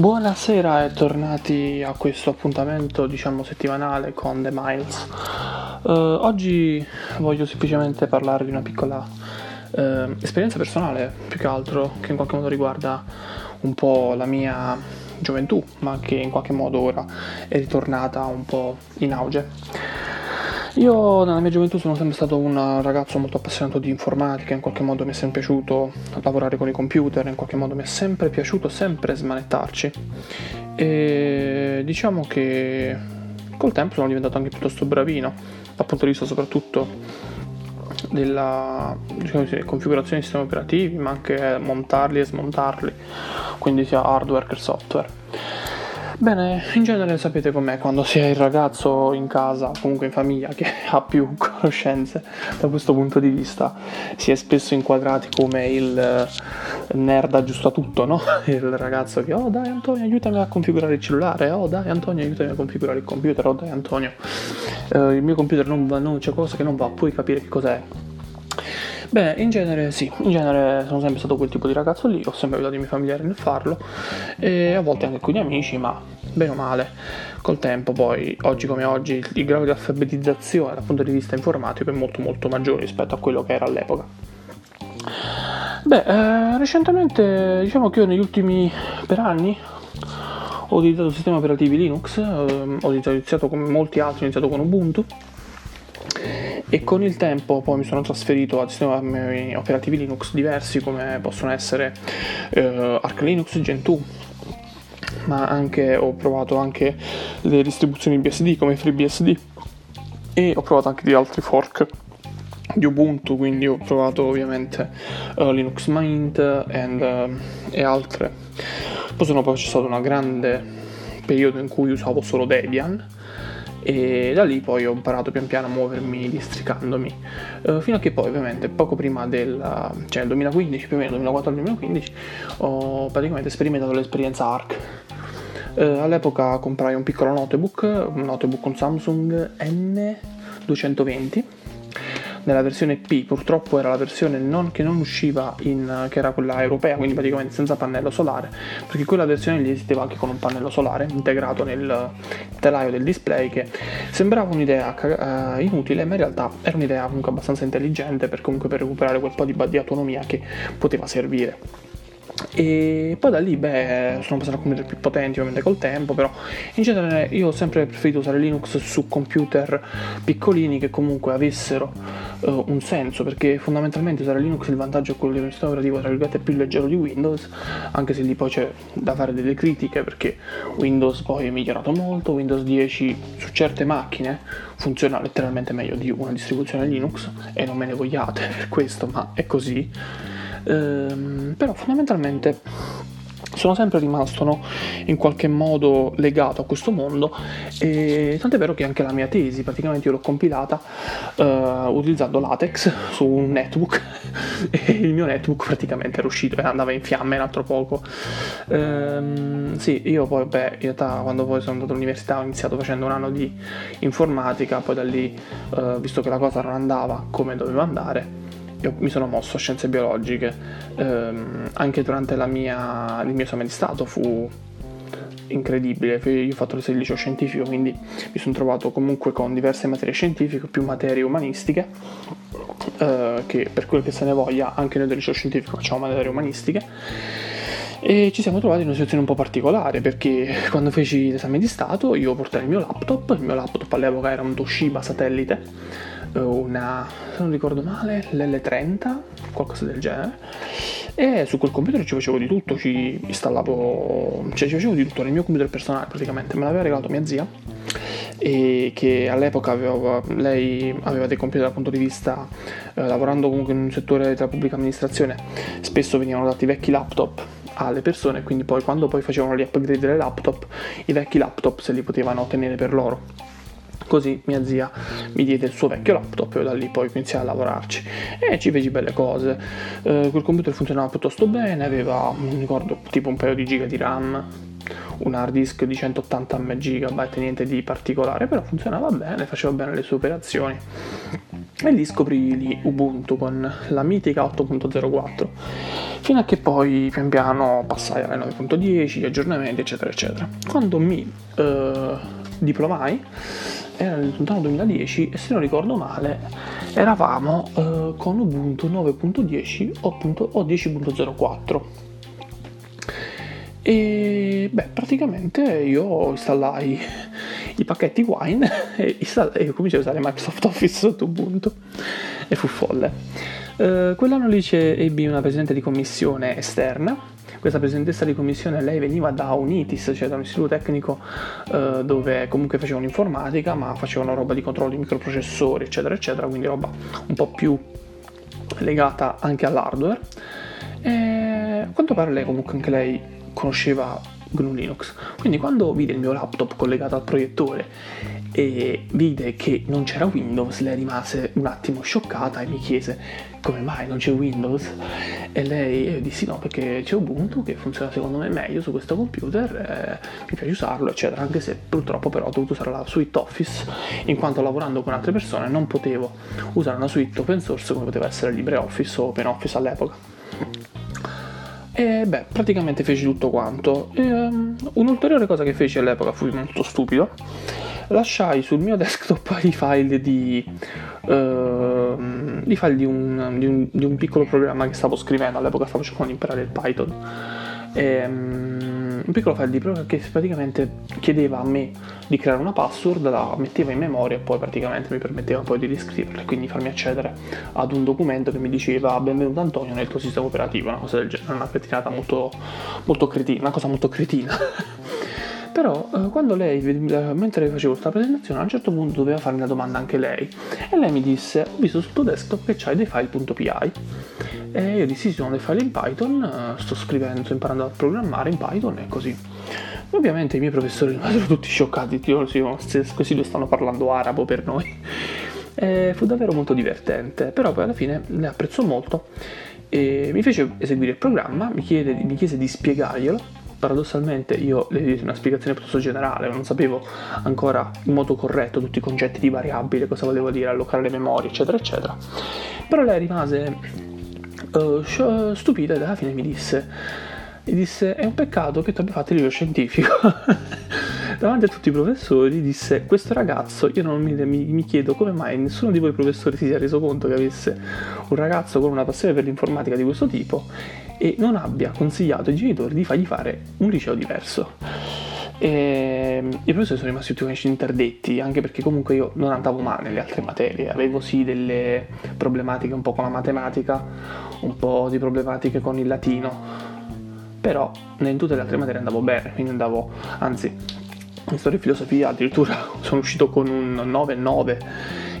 Buonasera e tornati a questo appuntamento, diciamo, settimanale con The Miles. Uh, oggi voglio semplicemente parlare di una piccola uh, esperienza personale, più che altro, che in qualche modo riguarda un po' la mia gioventù, ma che in qualche modo ora è ritornata un po' in auge. Io nella mia gioventù sono sempre stato un ragazzo molto appassionato di informatica, in qualche modo mi è sempre piaciuto lavorare con i computer, in qualche modo mi è sempre piaciuto sempre smanettarci. E diciamo che col tempo sono diventato anche piuttosto bravino, dal punto di vista soprattutto della diciamo configurazione di sistemi operativi, ma anche montarli e smontarli, quindi sia hardware che software. Bene, in genere sapete com'è quando si è il ragazzo in casa, comunque in famiglia, che ha più conoscenze da questo punto di vista. Si è spesso inquadrati come il eh, nerd aggiusta tutto, no? Il ragazzo che, oh dai Antonio aiutami a configurare il cellulare, oh dai Antonio aiutami a configurare il computer, oh dai Antonio eh, il mio computer non va, non, c'è qualcosa che non va, puoi capire che cos'è. Beh, in genere sì, in genere sono sempre stato quel tipo di ragazzo lì, ho sempre aiutato i miei familiari nel farlo e a volte anche con gli amici, ma bene o male, col tempo poi, oggi come oggi, il grado di alfabetizzazione dal punto di vista informatico è molto molto maggiore rispetto a quello che era all'epoca. Beh, eh, recentemente diciamo che io negli ultimi per anni ho utilizzato sistemi operativi Linux, eh, ho iniziato come molti altri, ho iniziato con Ubuntu e con il tempo poi mi sono trasferito a sistemi operativi Linux diversi come possono essere eh, Arc Linux, Gentoo ma anche ho provato anche le distribuzioni BSD come FreeBSD e ho provato anche di altri fork di Ubuntu, quindi ho provato ovviamente uh, Linux Mint and, uh, e altre. Poi sono poi c'è stato un grande periodo in cui usavo solo Debian e da lì poi ho imparato pian piano a muovermi districandomi uh, fino a che poi ovviamente poco prima del cioè nel 2015 più o meno 2004-2015 ho praticamente sperimentato l'esperienza ARC uh, all'epoca comprai un piccolo notebook un notebook con Samsung N220 nella versione P purtroppo era la versione non, che non usciva in, che era quella europea quindi praticamente senza pannello solare perché quella versione lì esisteva anche con un pannello solare integrato nel telaio del display che sembrava un'idea uh, inutile ma in realtà era un'idea comunque abbastanza intelligente per comunque per recuperare quel po' di, di autonomia che poteva servire e poi da lì, beh, sono passato a computer più potenti ovviamente col tempo, però in genere io ho sempre preferito usare Linux su computer piccolini che comunque avessero uh, un senso, perché fondamentalmente usare Linux il vantaggio è quello di un sistema operativo tra virgolette più leggero di Windows, anche se lì poi c'è da fare delle critiche perché Windows poi è migliorato molto, Windows 10 su certe macchine funziona letteralmente meglio di una distribuzione Linux e non me ne vogliate per questo, ma è così ehm, però fondamentalmente sono sempre rimasto no, in qualche modo legato a questo mondo e tant'è vero che anche la mia tesi praticamente io l'ho compilata uh, utilizzando latex su un netbook e il mio netbook praticamente era uscito e andava in fiamme un altro poco. Um, sì io poi beh in realtà quando poi sono andato all'università ho iniziato facendo un anno di informatica poi da lì uh, visto che la cosa non andava come doveva andare io mi sono mosso a scienze biologiche, ehm, anche durante mia, il mio esame di Stato fu incredibile, io ho fatto il liceo scientifico, quindi mi sono trovato comunque con diverse materie scientifiche, più materie umanistiche, eh, che per quel che se ne voglia, anche noi del liceo scientifico facciamo materie umanistiche, e ci siamo trovati in una situazione un po' particolare perché quando feci l'esame di Stato io portai il mio laptop, il mio laptop all'epoca era un Toshiba satellite, una, se non ricordo male, l'L30, qualcosa del genere. E su quel computer ci facevo di tutto, ci installavo, cioè ci facevo di tutto nel mio computer personale praticamente, me l'aveva regalato mia zia e che all'epoca aveva, lei aveva dei computer dal punto di vista, eh, lavorando comunque in un settore della pubblica amministrazione, spesso venivano dati vecchi laptop alle persone, quindi poi quando poi facevano gli upgrade delle laptop, i vecchi laptop se li potevano tenere per loro. Così mia zia mi diede il suo vecchio laptop e da lì poi iniziai a lavorarci e ci feci belle cose. Eh, quel computer funzionava piuttosto bene, aveva, non ricordo, tipo un paio di giga di RAM, un hard disk di 180 MB, niente di particolare, però funzionava bene, faceva bene le sue operazioni. e lì scoprì Ubuntu con la mitica 8.04 fino a che poi pian piano passai alle 9.10 gli aggiornamenti eccetera eccetera quando mi eh, diplomai era lontano 2010 e se non ricordo male eravamo eh, con Ubuntu 9.10 o, o 10.04 e beh praticamente io installai i pacchetti Wine e, install- e cominciai a usare Microsoft Office sotto Ubuntu e fu folle uh, quell'anno lì ebbi una presidente di commissione esterna questa presidentessa di commissione lei veniva da Unitis, cioè da un istituto tecnico eh, dove comunque facevano informatica, ma facevano roba di controllo di microprocessori, eccetera, eccetera, quindi roba un po' più legata anche all'hardware. E a quanto pare lei comunque anche lei conosceva GNU Linux. Quindi quando vide il mio laptop collegato al proiettore e vide che non c'era Windows, lei rimase un attimo scioccata e mi chiese come mai non c'è Windows? E lei dissi no perché c'è Ubuntu che funziona secondo me meglio su questo computer, eh, mi piace usarlo eccetera, anche se purtroppo però ho dovuto usare la suite Office in quanto lavorando con altre persone non potevo usare una suite open source come poteva essere LibreOffice o OpenOffice all'epoca. E beh, praticamente feci tutto quanto. E, um, un'ulteriore cosa che feci all'epoca, fui molto stupido, lasciai sul mio desktop i file di, uh, i file di un, di, un, di un, piccolo programma che stavo scrivendo, all'epoca stavo cercando di imparare il Python. E, um, un piccolo file di programma che praticamente chiedeva a me di creare una password, la metteva in memoria e poi praticamente mi permetteva poi di riscriverla e quindi farmi accedere ad un documento che mi diceva benvenuto Antonio nel tuo sistema operativo, una cosa del genere, una cretinata molto, molto cretina, una cosa molto cretina. Però eh, quando lei, mentre facevo questa presentazione, a un certo punto doveva farmi una domanda anche lei. E lei mi disse, ho visto sul tuo desktop che c'hai dei file.py. E io dissi, sì, sono dei file in Python, eh, sto scrivendo, sto imparando a programmare in Python e così. Ovviamente i miei professori rimasero tutti scioccati, questi due stanno parlando arabo per noi. E fu davvero molto divertente, però poi alla fine ne apprezzò molto e mi fece eseguire il programma, mi, chiede, mi chiese di spiegarglielo paradossalmente io le diedi una spiegazione piuttosto generale, non sapevo ancora in modo corretto tutti i concetti di variabile, cosa volevo dire, allocare le memorie, eccetera, eccetera. Però lei rimase uh, stupita ed alla fine mi disse, mi disse, è un peccato che tu abbia fatto il libro scientifico. Davanti a tutti i professori disse, questo ragazzo, io non mi, mi, mi chiedo come mai nessuno di voi professori si sia reso conto che avesse un ragazzo con una passione per l'informatica di questo tipo e non abbia consigliato ai genitori di fargli fare un liceo diverso. E I professori sono rimasti tutti interdetti, anche perché comunque io non andavo male nelle altre materie, avevo sì delle problematiche un po' con la matematica, un po' di problematiche con il latino, però in tutte le altre materie andavo bene, quindi andavo, anzi, in storia e filosofia addirittura sono uscito con un 9-9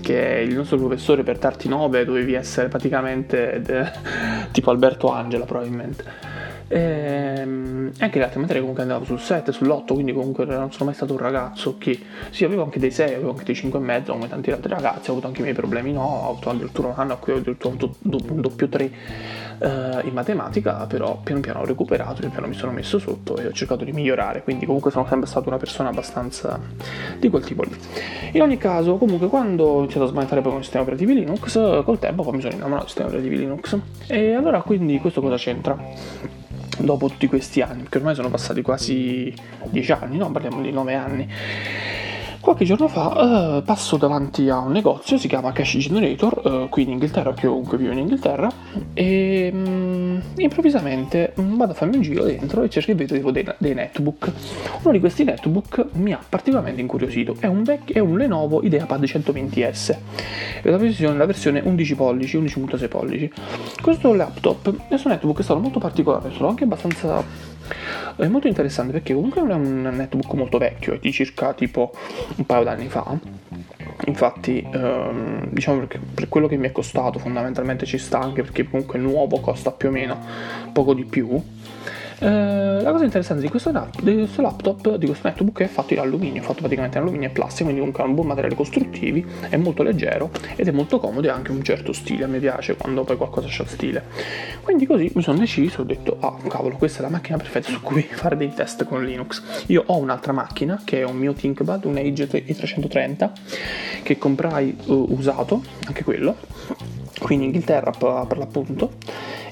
che il nostro professore per darti 9 dovevi essere praticamente de, tipo Alberto Angela probabilmente. Ehm, e anche le altre materie comunque andavo sul 7, sull'8, quindi comunque non sono mai stato un ragazzo che sì, avevo anche dei 6, avevo anche dei 5 e mezzo, come tanti altri ragazzi, ho avuto anche i miei problemi, no, ho avuto addirittura un anno a cui ho avuto un doppio 3 eh, in matematica, però piano piano ho recuperato, piano piano mi sono messo sotto e ho cercato di migliorare, quindi comunque sono sempre stata una persona abbastanza di quel tipo lì. In ogni caso, comunque quando ho iniziato a smanettare poi con i sistemi operativi Linux, col tempo poi mi sono innamorato dei sistemi operativi Linux. E allora quindi questo cosa c'entra? Dopo tutti questi anni, perché ormai sono passati quasi 10 anni, no? Parliamo di 9 anni. Qualche giorno fa uh, passo davanti a un negozio, si chiama Cash Generator, uh, qui in Inghilterra, che comunque vivo in Inghilterra, e um, improvvisamente um, vado a farmi un giro dentro e cerco e vedo dei, dei, netbook. Uno di questi netbook mi ha particolarmente incuriosito, è un, vec- è un Lenovo IdeaPad 120S, è la versione, la versione 11 pollici, 11.6 pollici. Questo laptop, questo netbook è stato molto particolare, sono anche abbastanza è molto interessante perché comunque è un netbook molto vecchio, è di circa tipo un paio d'anni fa. Infatti, ehm, diciamo che per quello che mi è costato, fondamentalmente ci sta anche perché comunque il nuovo costa più o meno poco di più. Eh, la cosa interessante di questo, di questo, laptop, di questo netbook, è fatto in alluminio, fatto praticamente in alluminio e plastica, quindi comunque ha un buon materiale costruttivi, è molto leggero ed è molto comodo e anche un certo stile, a me piace quando poi qualcosa c'ha stile. Quindi così mi sono deciso, ho detto, ah cavolo, questa è la macchina perfetta su cui fare dei test con Linux. Io ho un'altra macchina che è un mio ThinkPad, un Age 330, che comprai uh, usato, anche quello, qui in Inghilterra per l'appunto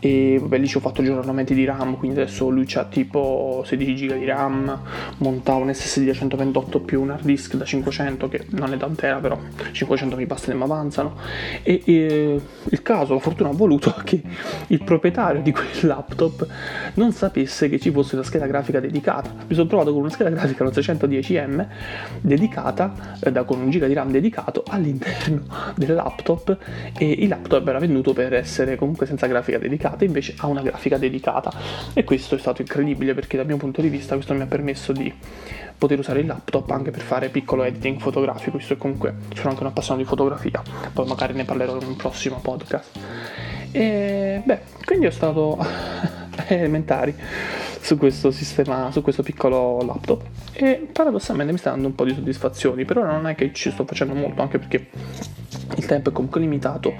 e vabbè lì ci ho fatto aggiornamenti di RAM quindi adesso lui ha tipo 16 GB di RAM monta un SSD da 128 più un hard disk da 500 che non è tant'era però 500 mi bastano e mi avanzano. E, e, il caso la fortuna ha voluto che il proprietario di quel laptop non sapesse che ci fosse una scheda grafica dedicata. Mi sono trovato con una scheda grafica lo 610M dedicata eh, da, con un giga di RAM dedicato all'interno del laptop e il laptop era venduto per essere comunque senza grafica dedicata dedicata, invece ha una grafica dedicata. E questo è stato incredibile perché dal mio punto di vista questo mi ha permesso di poter usare il laptop anche per fare piccolo editing fotografico, visto che comunque sono anche un appassionato di fotografia, poi magari ne parlerò in un prossimo podcast. E beh, quindi ho stato elementari su questo sistema, su questo piccolo laptop. E paradossalmente mi sta dando un po' di soddisfazioni, però non è che ci sto facendo molto, anche perché il tempo è comunque limitato,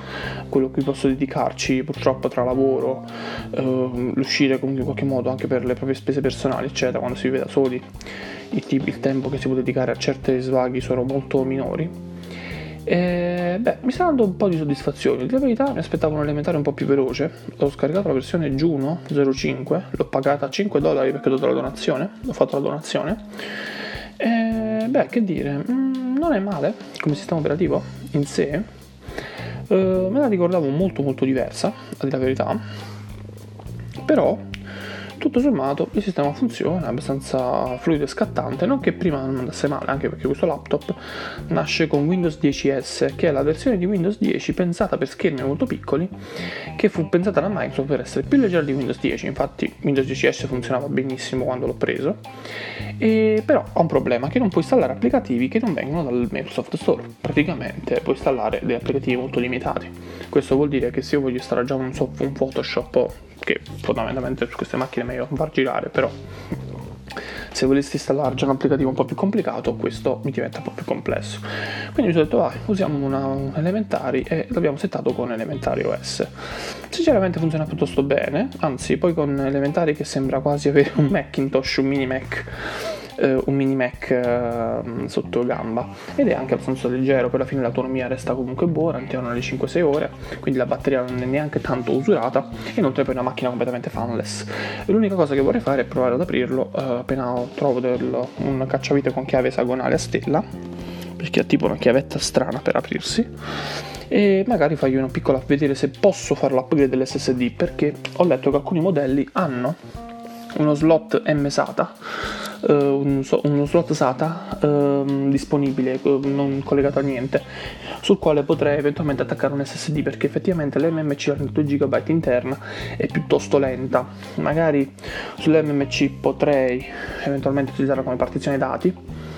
quello che posso dedicarci purtroppo tra lavoro, eh, l'uscire comunque in qualche modo anche per le proprie spese personali, eccetera, quando si vive da soli, il, il tempo che si può dedicare a certi svaghi sono molto minori. E, beh, mi sta dando un po' di soddisfazione. Di verità mi aspettavo un elementare un po' più veloce. Ho scaricato la versione Juno 05, l'ho pagata 5 dollari perché ho dato la donazione, ho fatto la donazione. E, beh, che dire, mm, non è male come sistema operativo in sé. Uh, me la ricordavo molto molto diversa, a dire la verità. Però tutto sommato il sistema funziona, è abbastanza fluido e scattante, non che prima non andasse male, anche perché questo laptop nasce con Windows 10S, che è la versione di Windows 10 pensata per schermi molto piccoli, che fu pensata da Microsoft per essere più leggera di Windows 10, infatti Windows 10S funzionava benissimo quando l'ho preso, e però ha un problema che non puoi installare applicativi che non vengono dal Microsoft Store, praticamente puoi installare degli applicativi molto limitati. Questo vuol dire che se io voglio installare già un, un Photoshop che fondamentalmente su queste macchine è meglio far girare, però se volessi installare già un applicativo un po' più complicato questo mi diventa un po' più complesso. Quindi mi sono detto vai usiamo una, un elementari e l'abbiamo settato con elementari OS sinceramente funziona piuttosto bene anzi poi con elementari che sembra quasi avere un Macintosh un mini Mac eh, un mini Mac eh, sotto gamba ed è anche abbastanza leggero, per la fine l'autonomia resta comunque buona, all'interno delle 5-6 ore, quindi la batteria non è neanche tanto usurata e inoltre poi è una macchina completamente fanless. L'unica cosa che vorrei fare è provare ad aprirlo eh, appena trovo del, un cacciavite con chiave esagonale a stella, perché ha tipo una chiavetta strana per aprirsi e magari fargli una piccola vedere se posso fare l'upgrade dell'SSD perché ho letto che alcuni modelli hanno uno slot M SATA uh, un, uno slot SATA uh, disponibile, non collegato a niente, sul quale potrei eventualmente attaccare un SSD perché effettivamente l'MMC a 32 GB interna è piuttosto lenta. Magari sull'MMC potrei eventualmente utilizzarla come partizione dati.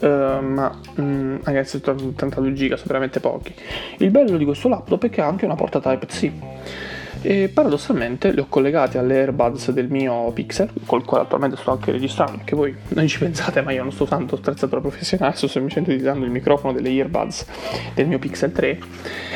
Uh, ma mm, anche se 32 GB sono veramente pochi. Il bello di questo laptop è che ha anche una porta Type-C e paradossalmente li ho collegati alle earbuds del mio Pixel, col quale attualmente sto anche registrando, perché voi non ci pensate, ma io non sto usando attrezzatura professionale, sto semplicemente utilizzando il microfono delle earbuds del mio Pixel 3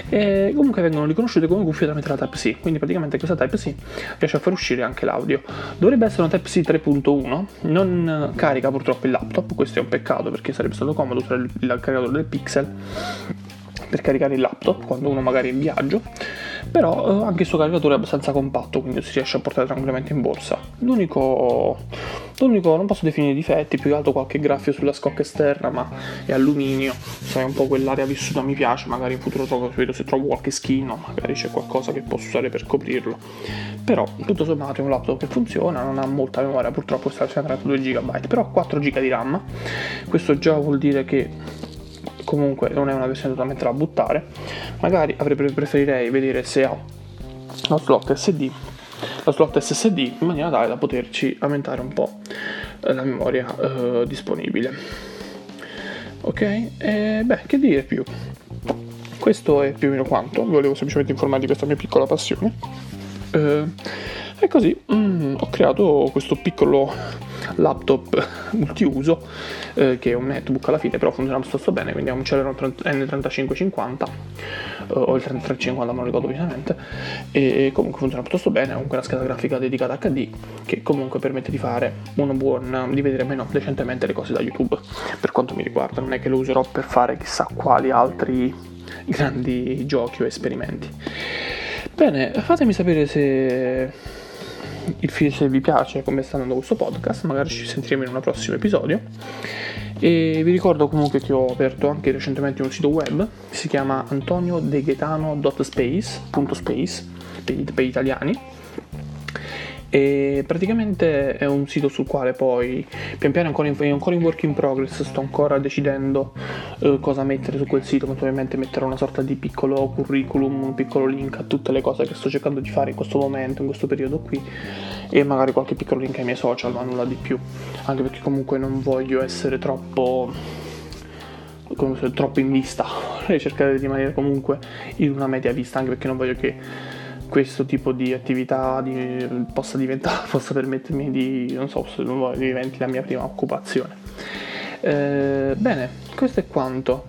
e comunque vengono riconosciute come cuffie tramite la Type-C, quindi praticamente questa Type-C riesce a far uscire anche l'audio. Dovrebbe essere una Type-C 3.1, non carica purtroppo il laptop, questo è un peccato perché sarebbe stato comodo usare il caricatore del Pixel per caricare il laptop quando uno magari è in viaggio però eh, anche il suo caricatore è abbastanza compatto quindi si riesce a portare tranquillamente in borsa. L'unico, l'unico non posso definire difetti più che altro qualche graffio sulla scocca esterna ma è alluminio. Sai un po' quell'area vissuta mi piace magari in futuro trovo, se trovo qualche skin magari c'è qualcosa che posso usare per coprirlo. Però tutto sommato è un laptop che funziona non ha molta memoria purtroppo sta a 32 GB però ha 4 GB di RAM. Questo già vuol dire che comunque non è una versione totalmente da buttare. Magari preferirei vedere se ha lo slot SD lo slot SSD in maniera tale da poterci aumentare un po' la memoria eh, disponibile. Ok? E beh che dire più? Questo è più o meno quanto. Volevo semplicemente informare di questa mia piccola passione. Eh, e così mm, ho creato questo piccolo laptop multiuso eh, che è un netbook alla fine però funziona abbastanza bene quindi è un Celeron N3550 eh, o il 3350 non ricordo precisamente e comunque funziona piuttosto bene ha comunque una scheda grafica dedicata HD che comunque permette di fare una buona di vedere meno decentemente le cose da YouTube. Per quanto mi riguarda non è che lo userò per fare chissà quali altri grandi giochi o esperimenti. Bene fatemi sapere se se vi piace come sta andando questo podcast, magari ci sentiremo in un prossimo episodio. E vi ricordo comunque che ho aperto anche recentemente un sito web, si chiama antoniodeghetano.space.space per, per italiani e praticamente è un sito sul quale poi pian piano ancora in, è ancora in work in progress sto ancora decidendo eh, cosa mettere su quel sito. Ovviamente metterò una sorta di piccolo curriculum un piccolo link a tutte le cose che sto cercando di fare in questo momento in questo periodo qui e magari qualche piccolo link ai miei social ma nulla di più. Anche perché comunque non voglio essere troppo troppo in vista. Vorrei cercare di rimanere comunque in una media vista anche perché non voglio che questo tipo di attività di, possa diventare, possa permettermi di, non so, se diventi la mia prima occupazione. Eh, bene, questo è quanto.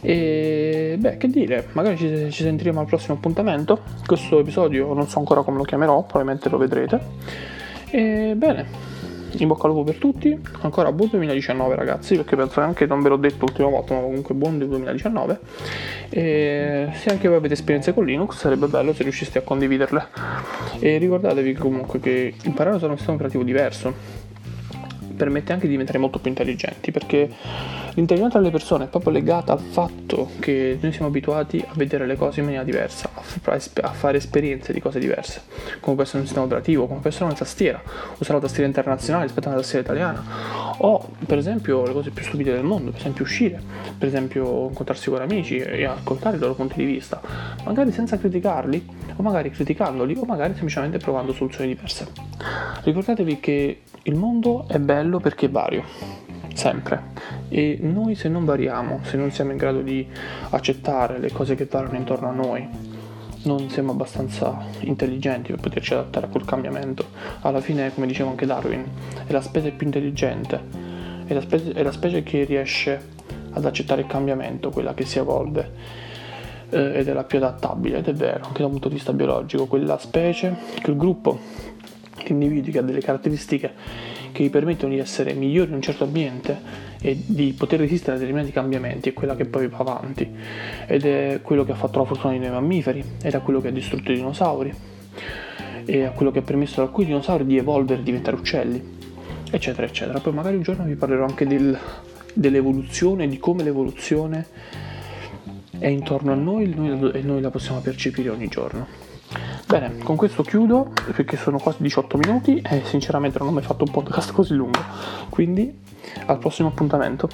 E beh, che dire, magari ci, ci, sentiremo al prossimo appuntamento. Questo episodio non so ancora come lo chiamerò, probabilmente lo vedrete. E bene, in bocca al lupo per tutti, ancora buon 2019 ragazzi, perché penso anche non ve l'ho detto l'ultima volta, ma comunque buon 2019. E se anche voi avete esperienze con Linux sarebbe bello se riusciste a condividerle. E ricordatevi comunque che imparare a usare un sistema operativo diverso permette anche di diventare molto più intelligenti perché l'intelligenza delle persone è proprio legata al fatto che noi siamo abituati a vedere le cose in maniera diversa, a fare esperienze di cose diverse, come può essere un sistema operativo, come può essere una tastiera, usare la tastiera internazionale rispetto a una tastiera italiana, o per esempio le cose più stupide del mondo, per esempio uscire, per esempio incontrarsi con amici e ascoltare i loro punti di vista, magari senza criticarli, o magari criticandoli, o magari semplicemente provando soluzioni diverse. Ricordatevi che il mondo è bello perché è vario, sempre. E noi se non variamo, se non siamo in grado di accettare le cose che variano intorno a noi, non siamo abbastanza intelligenti per poterci adattare a quel cambiamento. Alla fine, come diceva anche Darwin, è la specie più intelligente, è la specie, è la specie che riesce ad accettare il cambiamento, quella che si evolve eh, ed è la più adattabile, ed è vero, anche da un punto di vista biologico, quella specie, quel gruppo di individui che ha delle caratteristiche che gli permettono di essere migliori in un certo ambiente e di poter resistere a determinati cambiamenti è quella che poi va avanti. Ed è quello che ha fatto la fortuna di noi mammiferi ed è quello che ha distrutto i dinosauri e è quello che ha permesso ad alcuni dinosauri di evolvere e diventare uccelli eccetera eccetera. Poi magari un giorno vi parlerò anche del, dell'evoluzione di come l'evoluzione è intorno a noi e noi la possiamo percepire ogni giorno Bene, con questo chiudo perché sono quasi 18 minuti e sinceramente non ho mai fatto un podcast così lungo. Quindi al prossimo appuntamento.